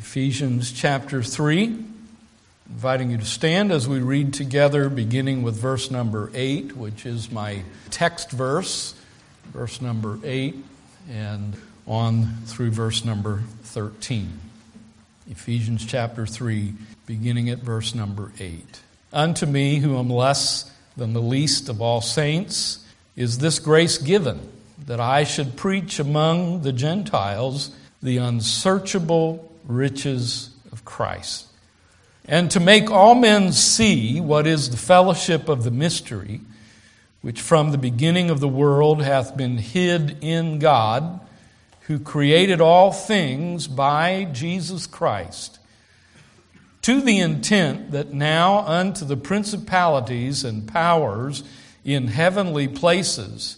Ephesians chapter 3. Inviting you to stand as we read together, beginning with verse number 8, which is my text verse, verse number 8, and on through verse number 13. Ephesians chapter 3, beginning at verse number 8. Unto me, who am less than the least of all saints, is this grace given, that I should preach among the Gentiles the unsearchable riches of Christ, and to make all men see what is the fellowship of the mystery, which from the beginning of the world hath been hid in God, who created all things by Jesus Christ, to the intent that now unto the principalities and powers in heavenly places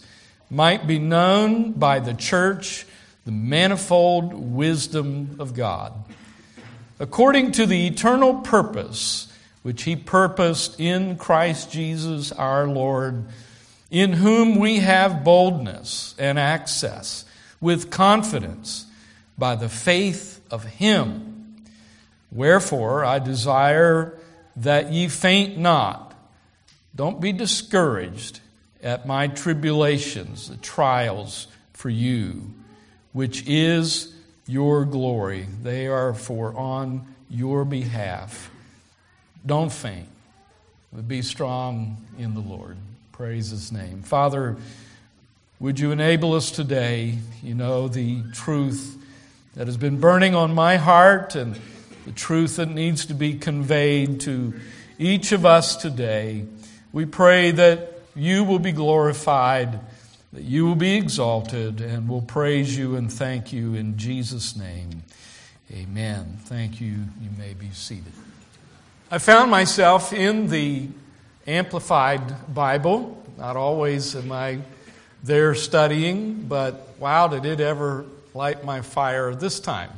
might be known by the church the manifold wisdom of God. According to the eternal purpose which He purposed in Christ Jesus our Lord, in whom we have boldness and access with confidence by the faith of Him. Wherefore, I desire that ye faint not. Don't be discouraged at my tribulations, the trials for you which is your glory. They are for on your behalf. Don't faint, but be strong in the Lord. Praise his name. Father, would you enable us today, you know, the truth that has been burning on my heart and the truth that needs to be conveyed to each of us today. We pray that you will be glorified that you will be exalted and we'll praise you and thank you in Jesus' name. Amen. Thank you. You may be seated. I found myself in the Amplified Bible. Not always am I there studying, but wow, did it ever light my fire this time.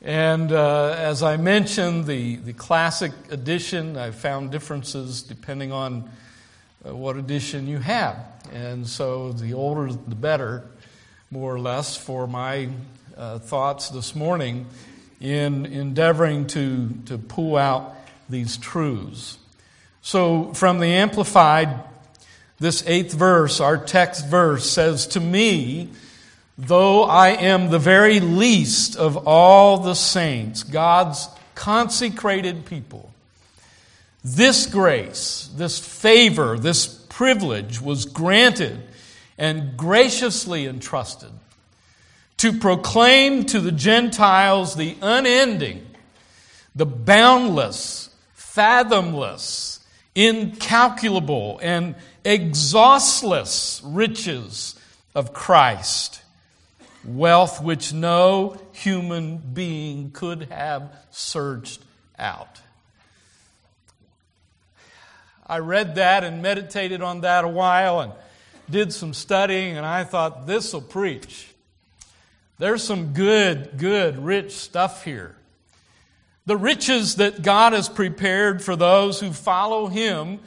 And uh, as I mentioned, the, the classic edition, I found differences depending on uh, what edition you have. And so the older the better, more or less, for my uh, thoughts this morning in endeavoring to, to pull out these truths. So from the Amplified, this eighth verse, our text verse, says, To me, though I am the very least of all the saints, God's consecrated people, this grace, this favor, this privilege was granted and graciously entrusted to proclaim to the Gentiles the unending, the boundless, fathomless, incalculable, and exhaustless riches of Christ, wealth which no human being could have searched out. I read that and meditated on that a while and did some studying, and I thought, this will preach. There's some good, good, rich stuff here. The riches that God has prepared for those who follow Him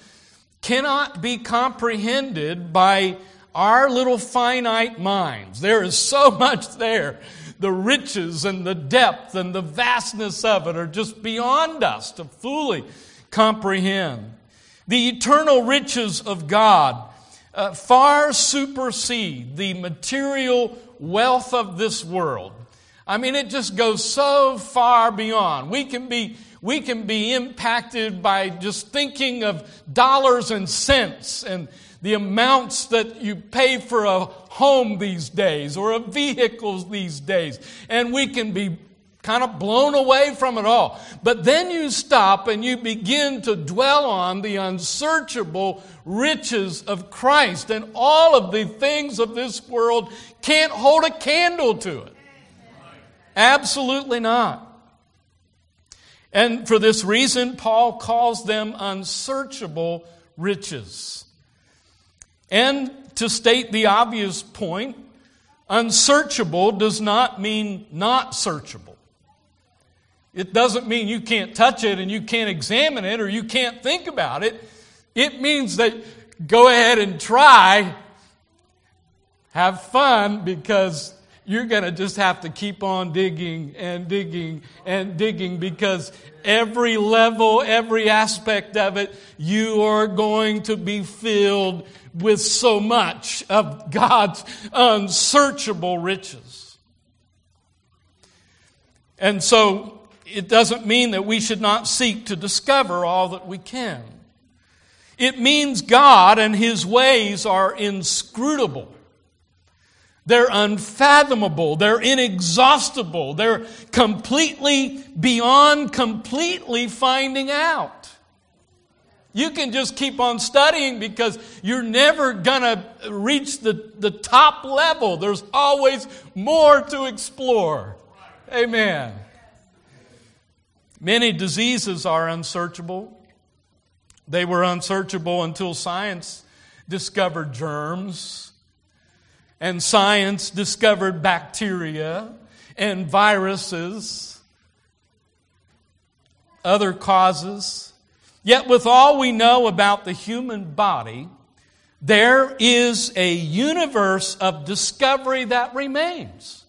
cannot be comprehended by our little finite minds. There is so much there. The riches and the depth and the vastness of it are just beyond us to fully comprehend. The eternal riches of God uh, far supersede the material wealth of this world. I mean, it just goes so far beyond. We can be, we can be impacted by just thinking of dollars and cents and the amounts that you pay for a home these days or a vehicle these days. And we can be kind of blown away from it all. But then you stop and you begin to dwell on the unsearchable riches of Christ, and all of the things of this world can't hold a candle to it. Absolutely not. And for this reason, Paul calls them unsearchable riches. And to state the obvious point, unsearchable does not mean not searchable. It doesn't mean you can't touch it and you can't examine it or you can't think about it. It means that go ahead and try, have fun, because you're going to just have to keep on digging and digging and digging because every level, every aspect of it, you are going to be filled with so much of God's unsearchable riches. And so it doesn't mean that we should not seek to discover all that we can. It means God and His ways are inscrutable. They're unfathomable. They're inexhaustible. They're completely beyond completely finding out. You can just keep on studying because you're never going to reach the, the top level. There's always more to explore. Amen. Many diseases are unsearchable. They were unsearchable until science discovered germs, and science discovered bacteria and viruses, other causes. Yet, with all we know about the human body, there is a universe of discovery that remains.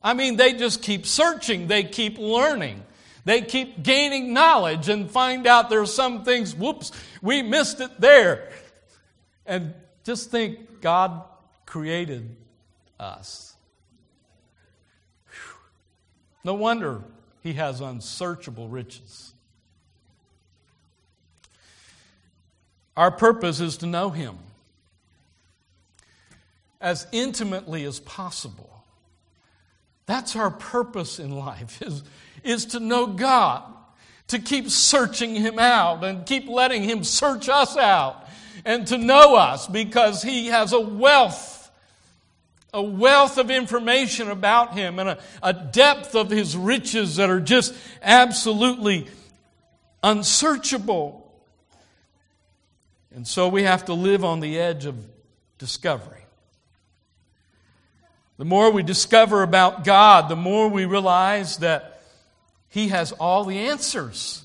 I mean, they just keep searching, they keep learning. They keep gaining knowledge and find out there's some things, whoops, we missed it there. And just think God created us. No wonder he has unsearchable riches. Our purpose is to know him as intimately as possible. That's our purpose in life is is to know God, to keep searching Him out and keep letting Him search us out and to know us because He has a wealth, a wealth of information about Him and a, a depth of His riches that are just absolutely unsearchable. And so we have to live on the edge of discovery. The more we discover about God, the more we realize that he has all the answers.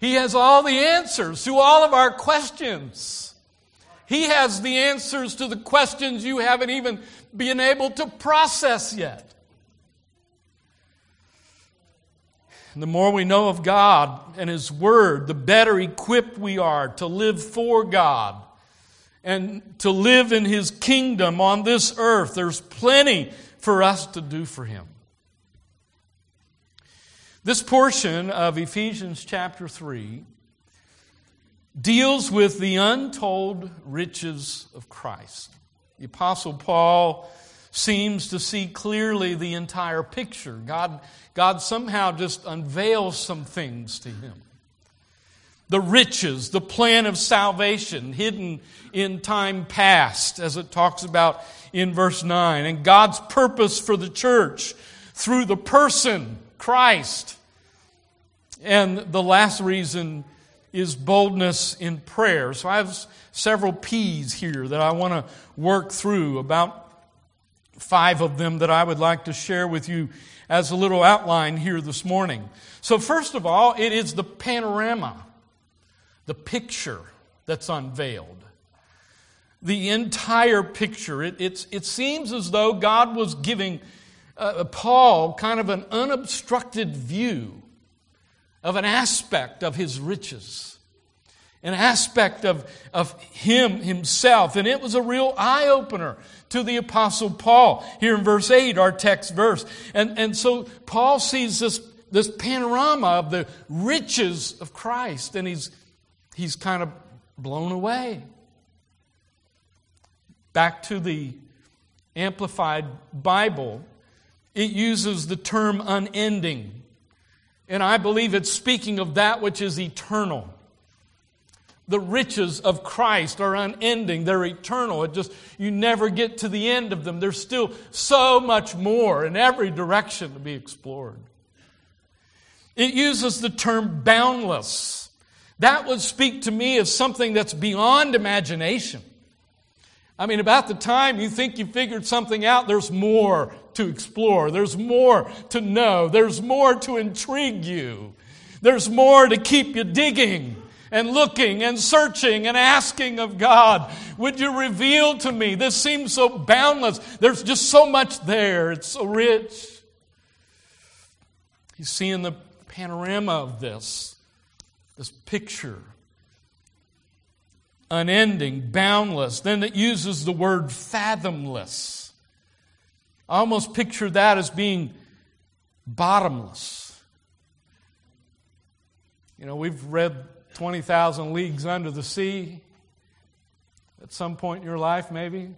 He has all the answers to all of our questions. He has the answers to the questions you haven't even been able to process yet. The more we know of God and His Word, the better equipped we are to live for God and to live in His kingdom on this earth. There's plenty for us to do for Him. This portion of Ephesians chapter 3 deals with the untold riches of Christ. The Apostle Paul seems to see clearly the entire picture. God, God somehow just unveils some things to him. The riches, the plan of salvation hidden in time past, as it talks about in verse 9, and God's purpose for the church through the person Christ. And the last reason is boldness in prayer. So I have several P's here that I want to work through, about five of them that I would like to share with you as a little outline here this morning. So, first of all, it is the panorama, the picture that's unveiled. The entire picture. It, it seems as though God was giving uh, Paul kind of an unobstructed view of an aspect of his riches, an aspect of, of him himself. And it was a real eye opener to the Apostle Paul here in verse 8, our text verse. And, and so Paul sees this, this panorama of the riches of Christ, and he's, he's kind of blown away. Back to the Amplified Bible, it uses the term unending. And I believe it's speaking of that which is eternal. The riches of Christ are unending, they're eternal. It just, you never get to the end of them. There's still so much more in every direction to be explored. It uses the term boundless. That would speak to me of something that's beyond imagination. I mean, about the time you think you figured something out, there's more to explore. There's more to know. There's more to intrigue you. There's more to keep you digging and looking and searching and asking of God, would you reveal to me? This seems so boundless. There's just so much there. It's so rich. He's seeing the panorama of this, this picture. Unending, boundless. Then it uses the word fathomless. I almost picture that as being bottomless. You know, we've read 20,000 Leagues Under the Sea at some point in your life, maybe.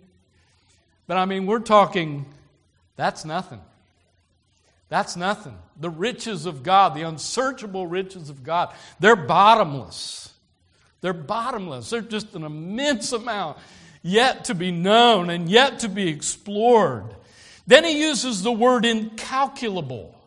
But I mean, we're talking, that's nothing. That's nothing. The riches of God, the unsearchable riches of God, they're bottomless. They're bottomless. They're just an immense amount yet to be known and yet to be explored. Then he uses the word incalculable.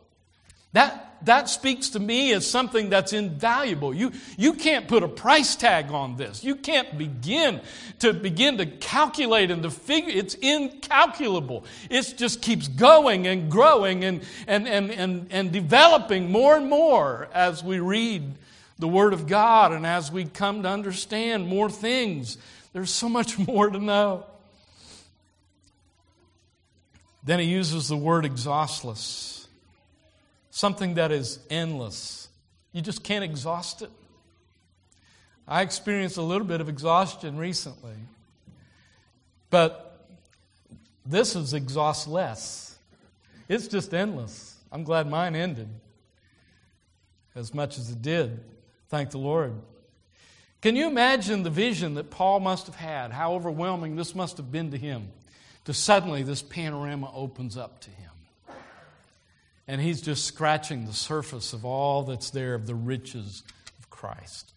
That that speaks to me as something that's invaluable. You, you can't put a price tag on this. You can't begin to begin to calculate and to figure. It's incalculable. It just keeps going and growing and, and, and, and, and developing more and more as we read the Word of God and as we come to understand more things. There's so much more to know. Then he uses the word exhaustless something that is endless. You just can't exhaust it. I experienced a little bit of exhaustion recently, but this is exhaustless. It's just endless. I'm glad mine ended as much as it did. Thank the Lord. Can you imagine the vision that Paul must have had? How overwhelming this must have been to him to suddenly this panorama opens up to him. And he's just scratching the surface of all that's there of the riches of Christ.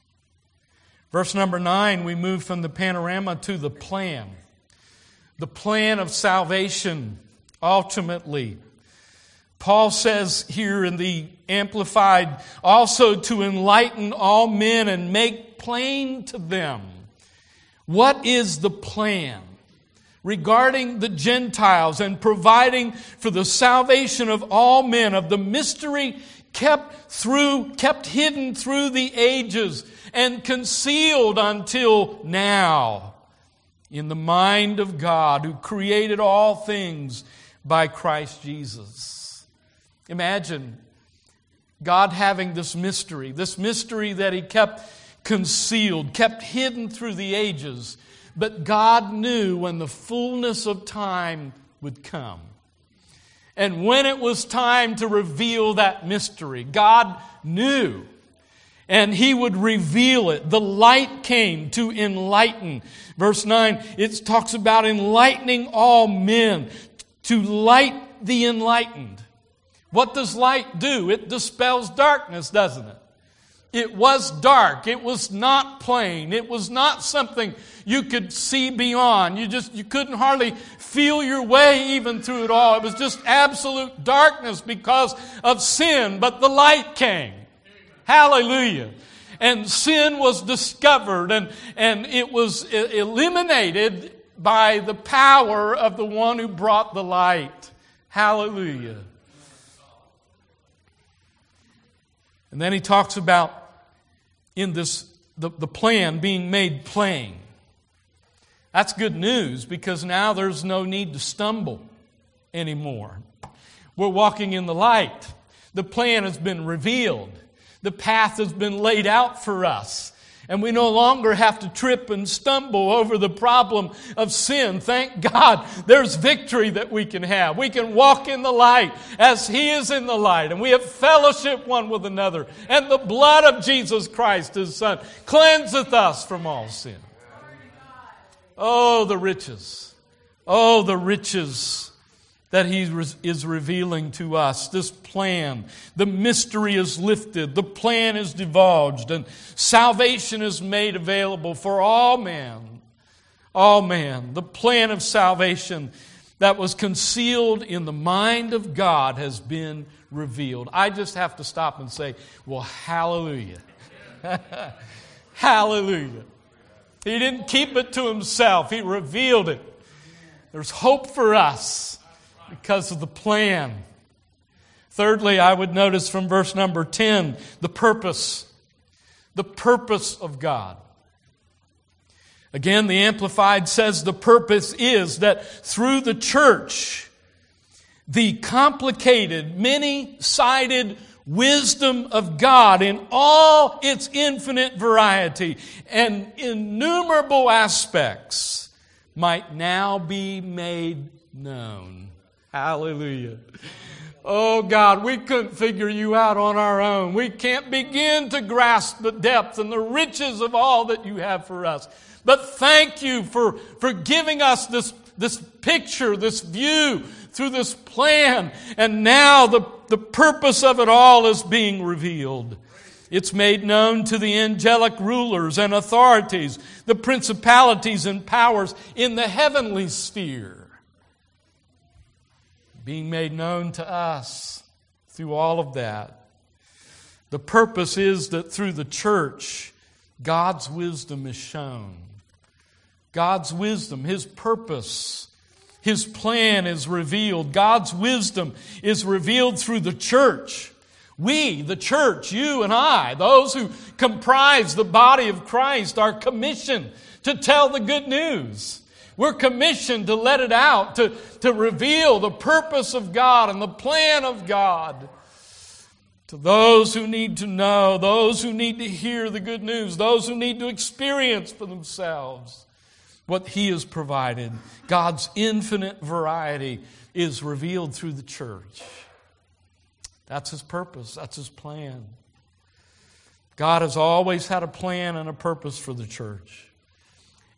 Verse number nine, we move from the panorama to the plan. The plan of salvation, ultimately. Paul says here in the Amplified, also to enlighten all men and make plain to them. What is the plan? regarding the Gentiles and providing for the salvation of all men, of the mystery kept through, kept hidden through the ages and concealed until now in the mind of God who created all things by Christ Jesus. Imagine God having this mystery, this mystery that He kept concealed, kept hidden through the ages but God knew when the fullness of time would come. And when it was time to reveal that mystery, God knew. And he would reveal it. The light came to enlighten. Verse 9, it talks about enlightening all men, to light the enlightened. What does light do? It dispels darkness, doesn't it? It was dark. It was not plain. It was not something you could see beyond. You just, you couldn't hardly feel your way even through it all. It was just absolute darkness because of sin, but the light came. Hallelujah. And sin was discovered and, and it was eliminated by the power of the one who brought the light. Hallelujah. And then he talks about in this the, the plan being made plain. That's good news because now there's no need to stumble anymore. We're walking in the light. The plan has been revealed. The path has been laid out for us and we no longer have to trip and stumble over the problem of sin. Thank God there's victory that we can have. We can walk in the light as He is in the light, and we have fellowship one with another. And the blood of Jesus Christ, His Son, cleanseth us from all sin. Oh, the riches. Oh, the riches that he is revealing to us. This plan, the mystery is lifted, the plan is divulged, and salvation is made available for all men. All men. The plan of salvation that was concealed in the mind of God has been revealed. I just have to stop and say, well, hallelujah. hallelujah. He didn't keep it to himself, he revealed it. There's hope for us because of the plan. Thirdly, I would notice from verse number 10 the purpose. the purpose of God. Again, the Amplified says the purpose is that through the church, the complicated, many sided wisdom of God in all its infinite variety and innumerable aspects might now be made known. Hallelujah. Oh God, we couldn't figure you out on our own. We can't begin to grasp the depth and the riches of all that you have for us. But thank you for, for giving us this, this picture, this view through this plan. And now the, the purpose of it all is being revealed. It's made known to the angelic rulers and authorities, the principalities and powers in the heavenly sphere. Being made known to us through all of that. The purpose is that through the church, God's wisdom is shown. God's wisdom, His purpose, His plan is revealed. God's wisdom is revealed through the church. We, the church, you and I, those who comprise the body of Christ, are commissioned to tell the good news. We're commissioned to let it out, to, to reveal the purpose of God and the plan of God to those who need to know, those who need to hear the good news, those who need to experience for themselves what He has provided. God's infinite variety is revealed through the church. That's His purpose, that's His plan. God has always had a plan and a purpose for the church.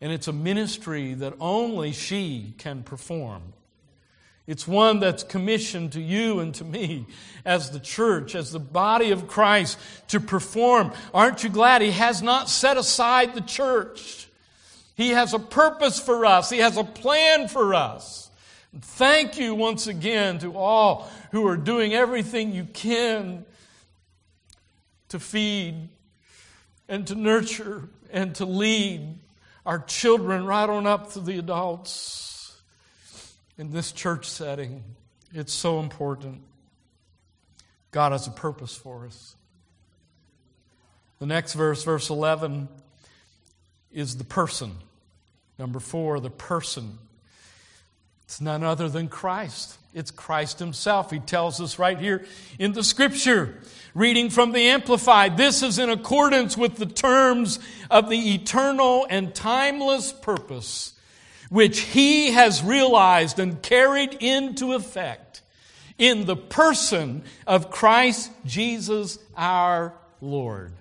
And it's a ministry that only she can perform. It's one that's commissioned to you and to me as the church, as the body of Christ to perform. Aren't you glad He has not set aside the church? He has a purpose for us, He has a plan for us. Thank you once again to all who are doing everything you can to feed and to nurture and to lead our children right on up to the adults in this church setting. It's so important. God has a purpose for us. The next verse, verse 11, is the person. Number four, the person. It's none other than Christ. It's Christ Himself. He tells us right here in the Scripture. Reading from the Amplified, this is in accordance with the terms of the eternal and timeless purpose which He has realized and carried into effect in the person of Christ Jesus our Lord.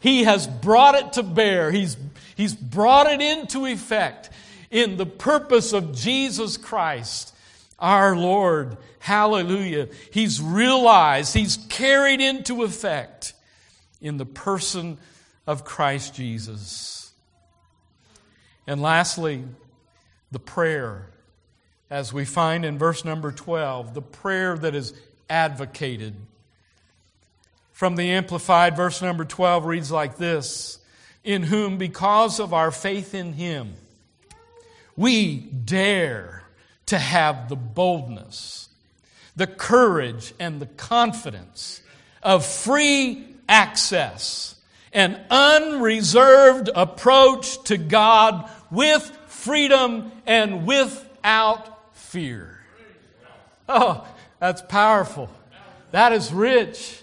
He has brought it to bear. He's, he's brought it into effect in the purpose of Jesus Christ, our Lord. Hallelujah. He's realized, he's carried into effect in the person of Christ Jesus. And lastly, the prayer, as we find in verse number 12, the prayer that is advocated from the Amplified, verse number 12 reads like this In whom, because of our faith in Him, we dare to have the boldness, the courage, and the confidence of free access, an unreserved approach to God with freedom and without fear. Oh, that's powerful. That is rich.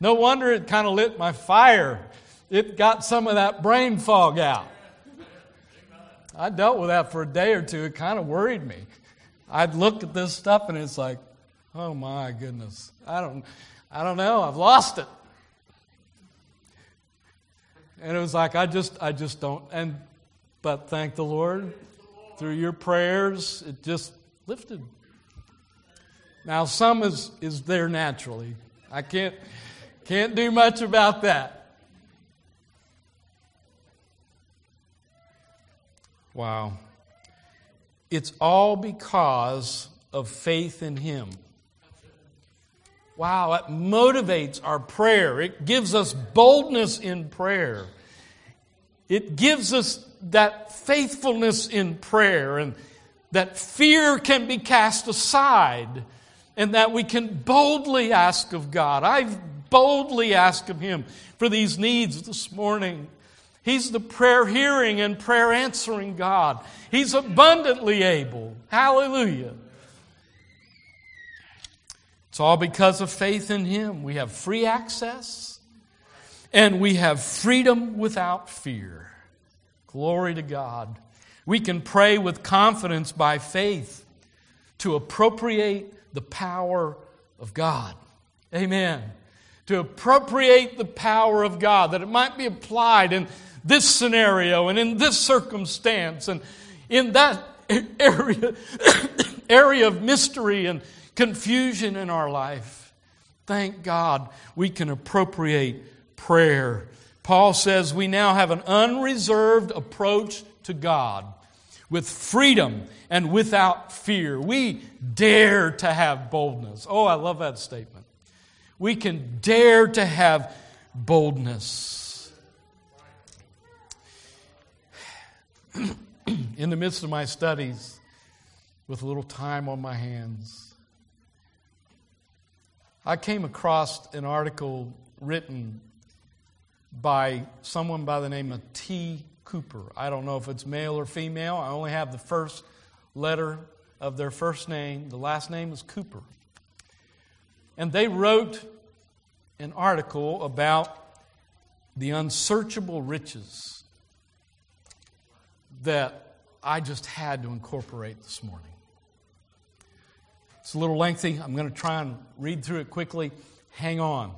No wonder it kind of lit my fire. It got some of that brain fog out. I dealt with that for a day or two. It kind of worried me. I'd look at this stuff and it's like, oh my goodness. I don't I don't know. I've lost it. And it was like I just I just don't and but thank the Lord through your prayers it just lifted. Now some is is there naturally. I can't can't do much about that. Wow. It's all because of faith in Him. Wow, it motivates our prayer. It gives us boldness in prayer. It gives us that faithfulness in prayer and that fear can be cast aside and that we can boldly ask of God. I've boldly ask of Him for these needs this morning. He's the prayer hearing and prayer answering God. He's abundantly able. Hallelujah. It's all because of faith in Him. We have free access and we have freedom without fear. Glory to God. We can pray with confidence by faith to appropriate the power of God. Amen. To appropriate the power of God, that it might be applied in this scenario and in this circumstance and in that area, area of mystery and confusion in our life. Thank God we can appropriate prayer. Paul says we now have an unreserved approach to God with freedom and without fear. We dare to have boldness. Oh, I love that statement. We can dare to have boldness. In the midst of my studies, with a little time on my hands, I came across an article written by someone by the name of T. Cooper. I don't know if it's male or female. I only have the first letter of their first name. The last name is Cooper. And they wrote an article about the unsearchable riches that I just had to incorporate this morning. It's a little lengthy. I'm going to try and read through it quickly. Hang on.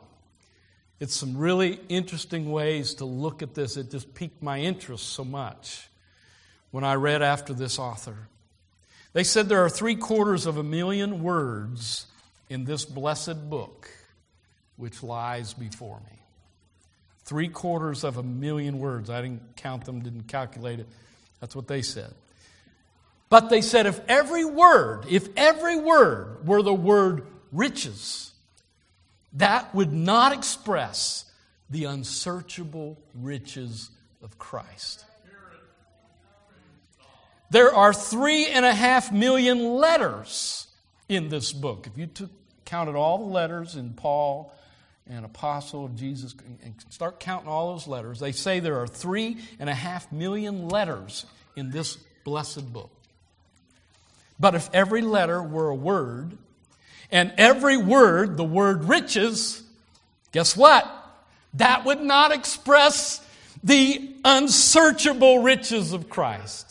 It's some really interesting ways to look at this. It just piqued my interest so much when I read after this author. They said there are three quarters of a million words in this blessed book which lies before me. Three quarters of a million words. I didn't count them, didn't calculate it. That's what they said. But they said if every word, if every word were the word riches, that would not express the unsearchable riches of Christ. There are three and a half million letters in this book. If you took, counted all the letters in Paul, an apostle of Jesus, and start counting all those letters, they say there are three and a half million letters in this blessed book. But if every letter were a word, and every word, the word riches, guess what? That would not express the unsearchable riches of Christ.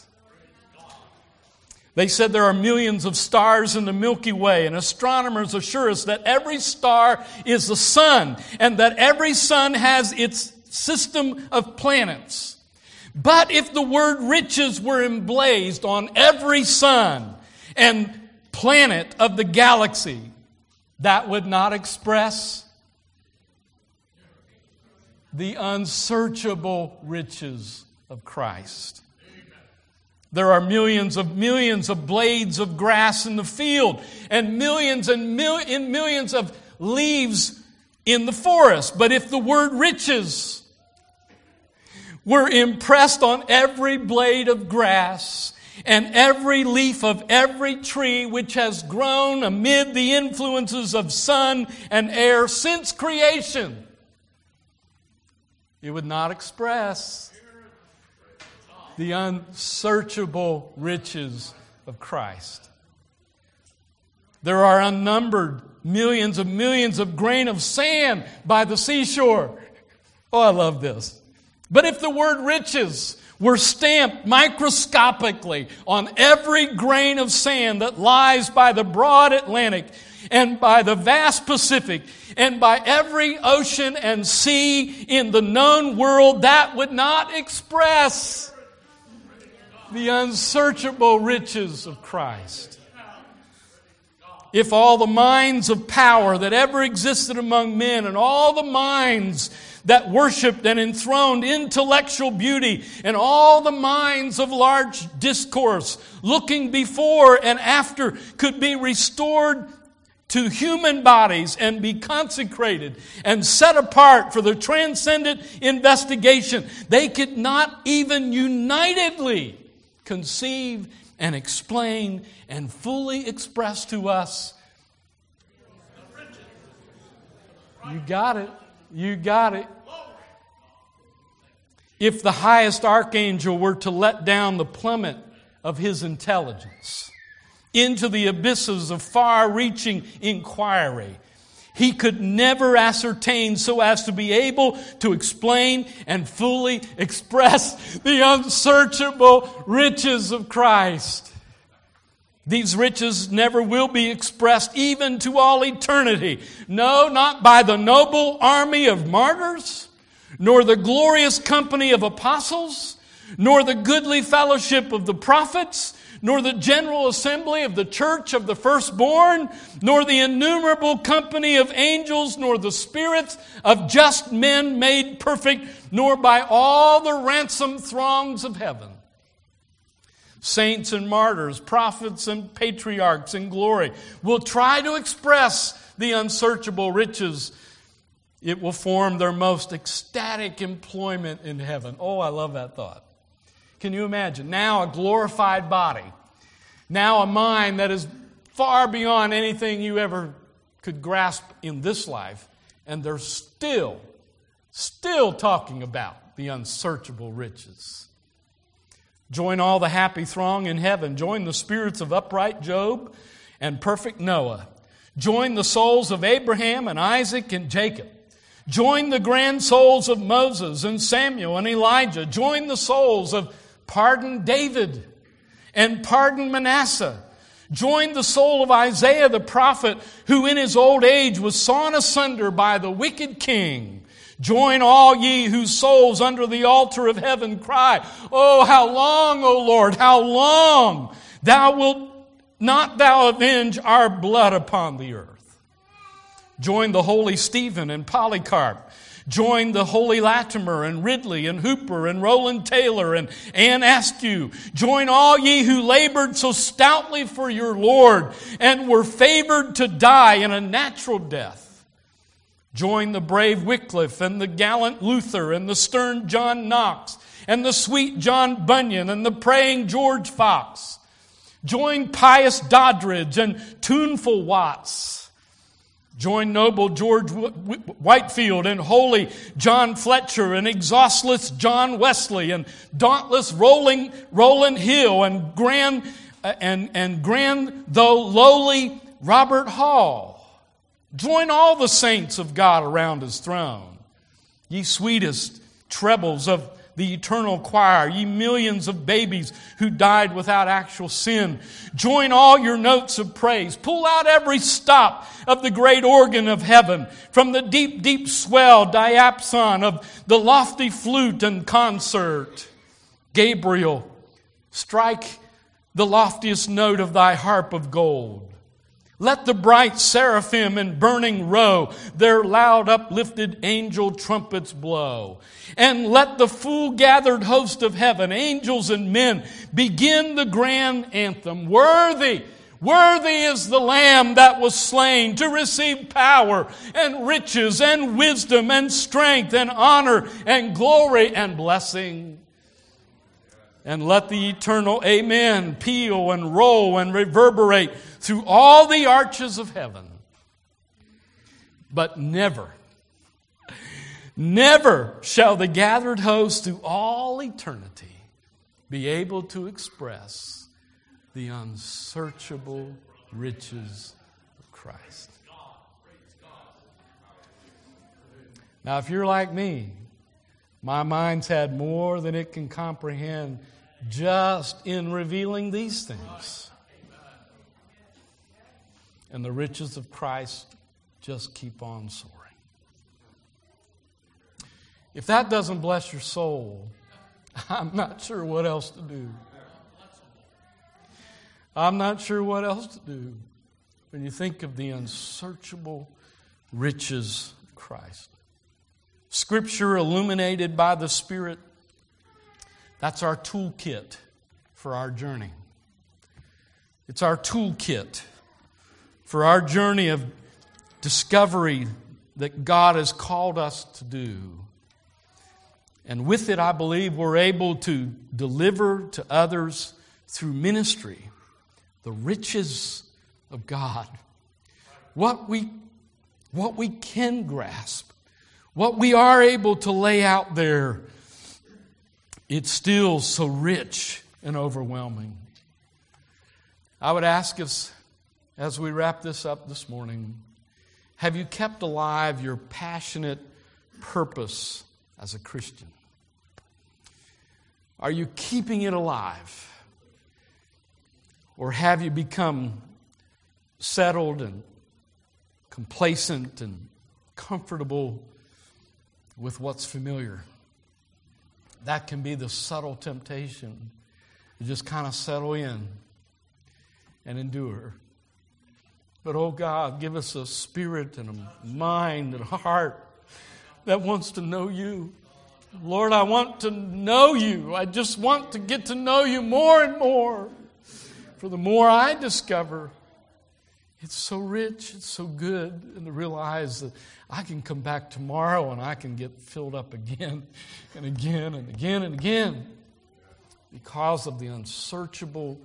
They said there are millions of stars in the Milky Way, and astronomers assure us that every star is the sun, and that every sun has its system of planets. But if the word riches were emblazed on every sun, and planet of the galaxy that would not express the unsearchable riches of Christ. There are millions of millions of blades of grass in the field and millions and mil- millions of leaves in the forest. But if the word riches were impressed on every blade of grass and every leaf of every tree which has grown amid the influences of sun and air since creation. It would not express the unsearchable riches of Christ. There are unnumbered millions of millions of grain of sand by the seashore. Oh, I love this. But if the word riches were stamped microscopically on every grain of sand that lies by the broad Atlantic and by the vast Pacific and by every ocean and sea in the known world that would not express the unsearchable riches of Christ. If all the minds of power that ever existed among men and all the minds that worshiped and enthroned intellectual beauty and all the minds of large discourse, looking before and after, could be restored to human bodies and be consecrated and set apart for the transcendent investigation. They could not even unitedly conceive and explain and fully express to us You got it. You got it. If the highest archangel were to let down the plummet of his intelligence into the abysses of far reaching inquiry, he could never ascertain so as to be able to explain and fully express the unsearchable riches of Christ. These riches never will be expressed even to all eternity. No, not by the noble army of martyrs, nor the glorious company of apostles, nor the goodly fellowship of the prophets, nor the general assembly of the church of the firstborn, nor the innumerable company of angels, nor the spirits of just men made perfect, nor by all the ransom throngs of heaven saints and martyrs, prophets and patriarchs in glory, will try to express the unsearchable riches. It will form their most ecstatic employment in heaven. Oh, I love that thought. Can you imagine? Now, a glorified body, now, a mind that is far beyond anything you ever could grasp in this life, and they're still, still talking about the unsearchable riches. Join all the happy throng in heaven. Join the spirits of upright Job and perfect Noah. Join the souls of Abraham and Isaac and Jacob. Join the grand souls of Moses and Samuel and Elijah. Join the souls of pardoned David and pardon Manasseh. Join the soul of Isaiah the prophet, who in his old age was sawn asunder by the wicked king. Join all ye whose souls under the altar of heaven cry, Oh, how long, O Lord, how long? Thou wilt not thou avenge our blood upon the earth. Join the holy Stephen and Polycarp. Join the holy Latimer and Ridley and Hooper and Rowland Taylor and Anne Askew. Join all ye who labored so stoutly for your Lord and were favored to die in a natural death. Join the brave Wycliffe and the gallant Luther and the stern John Knox and the sweet John Bunyan and the praying George Fox. Join pious Doddridge and tuneful Watts. Join noble George Whitefield and holy John Fletcher and exhaustless John Wesley and dauntless Rolling, Rowland Hill and grand, uh, and, and grand though lowly Robert Hall. Join all the saints of God around his throne. Ye sweetest trebles of the eternal choir, ye millions of babies who died without actual sin. Join all your notes of praise. Pull out every stop of the great organ of heaven from the deep, deep swell diapason of the lofty flute and concert. Gabriel, strike the loftiest note of thy harp of gold. Let the bright seraphim in burning row their loud uplifted angel trumpets blow. And let the full gathered host of heaven, angels and men, begin the grand anthem. Worthy, worthy is the lamb that was slain to receive power and riches and wisdom and strength and honor and glory and blessing and let the eternal Amen peal and roll and reverberate through all the arches of heaven. But never, never shall the gathered host through all eternity be able to express the unsearchable riches of Christ. Now, if you're like me, my mind's had more than it can comprehend just in revealing these things. And the riches of Christ just keep on soaring. If that doesn't bless your soul, I'm not sure what else to do. I'm not sure what else to do when you think of the unsearchable riches of Christ. Scripture illuminated by the Spirit that's our toolkit for our journey. It's our toolkit for our journey of discovery that God has called us to do. And with it, I believe we're able to deliver to others through ministry the riches of God. What we, what we can grasp, what we are able to lay out there, it's still so rich and overwhelming. I would ask us as we wrap this up this morning have you kept alive your passionate purpose as a Christian? Are you keeping it alive? Or have you become settled and complacent and comfortable with what's familiar? That can be the subtle temptation to just kind of settle in and endure. But oh God, give us a spirit and a mind and a heart that wants to know you. Lord, I want to know you. I just want to get to know you more and more. For the more I discover, it's so rich, it's so good, and to realize that I can come back tomorrow and I can get filled up again and again and again and again because of the unsearchable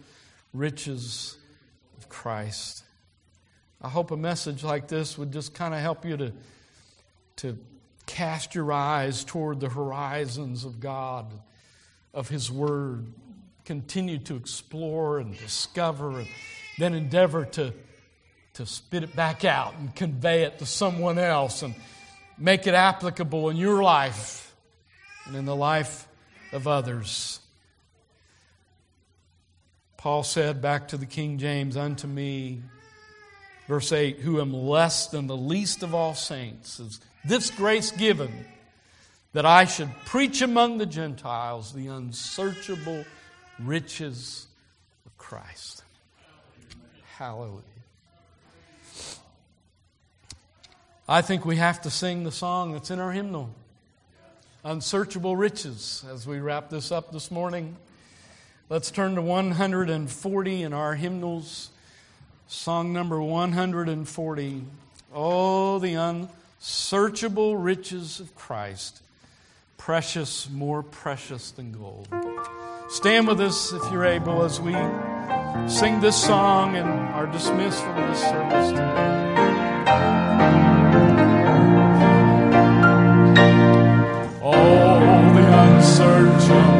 riches of Christ. I hope a message like this would just kind of help you to, to cast your eyes toward the horizons of God, of His Word. Continue to explore and discover, and then endeavor to, to spit it back out and convey it to someone else and make it applicable in your life and in the life of others. Paul said back to the King James, Unto me, verse 8, who am less than the least of all saints, is this grace given that I should preach among the Gentiles the unsearchable riches of Christ. Hallelujah. I think we have to sing the song that's in our hymnal, Unsearchable Riches, as we wrap this up this morning. Let's turn to 140 in our hymnals. Song number 140. Oh, the unsearchable riches of Christ, precious, more precious than gold. Stand with us if you're able as we sing this song and are dismissed from this service today. Oh, the unsearchable.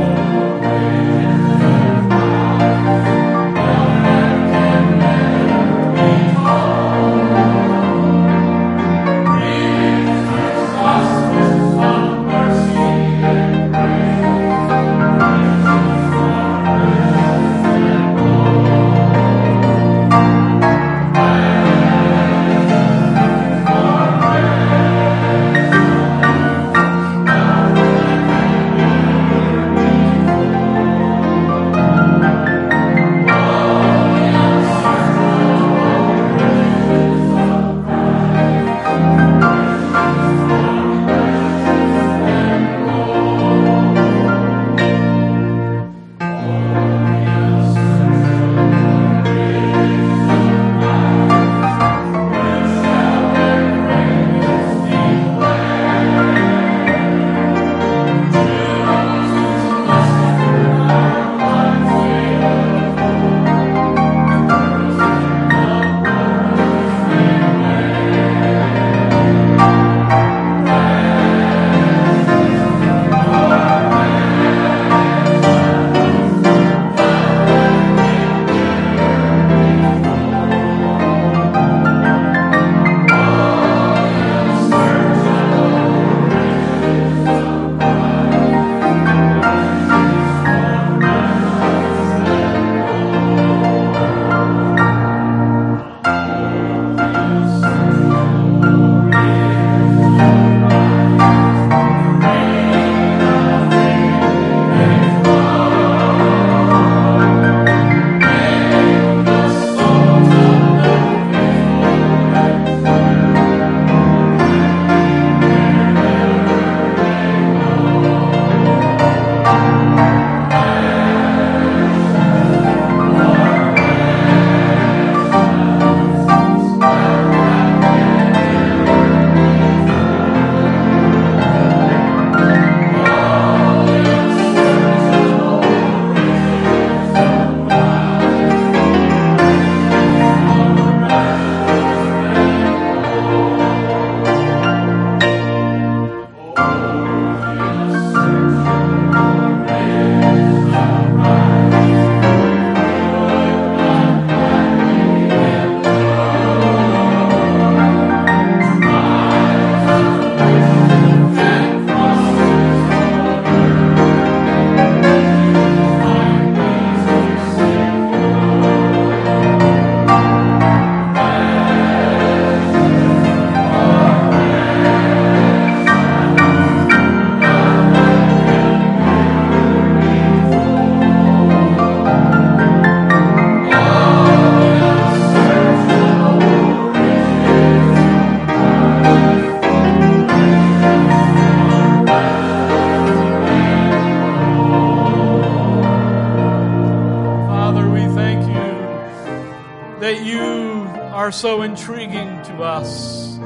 So intriguing to us.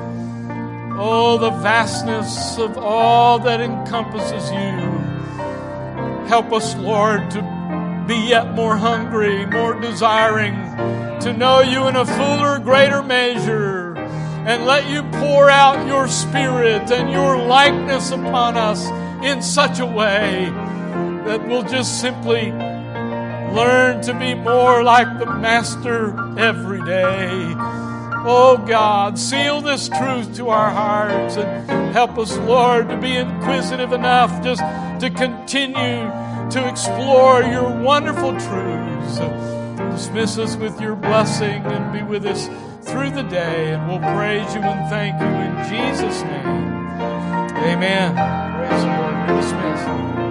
Oh, the vastness of all that encompasses you. Help us, Lord, to be yet more hungry, more desiring to know you in a fuller, greater measure, and let you pour out your spirit and your likeness upon us in such a way that we'll just simply learn to be more like the Master every day. Oh God, seal this truth to our hearts and help us, Lord, to be inquisitive enough just to continue to explore your wonderful truths. Dismiss us with your blessing and be with us through the day, and we'll praise you and thank you in Jesus' name. Amen. Praise the Lord. You're dismissed.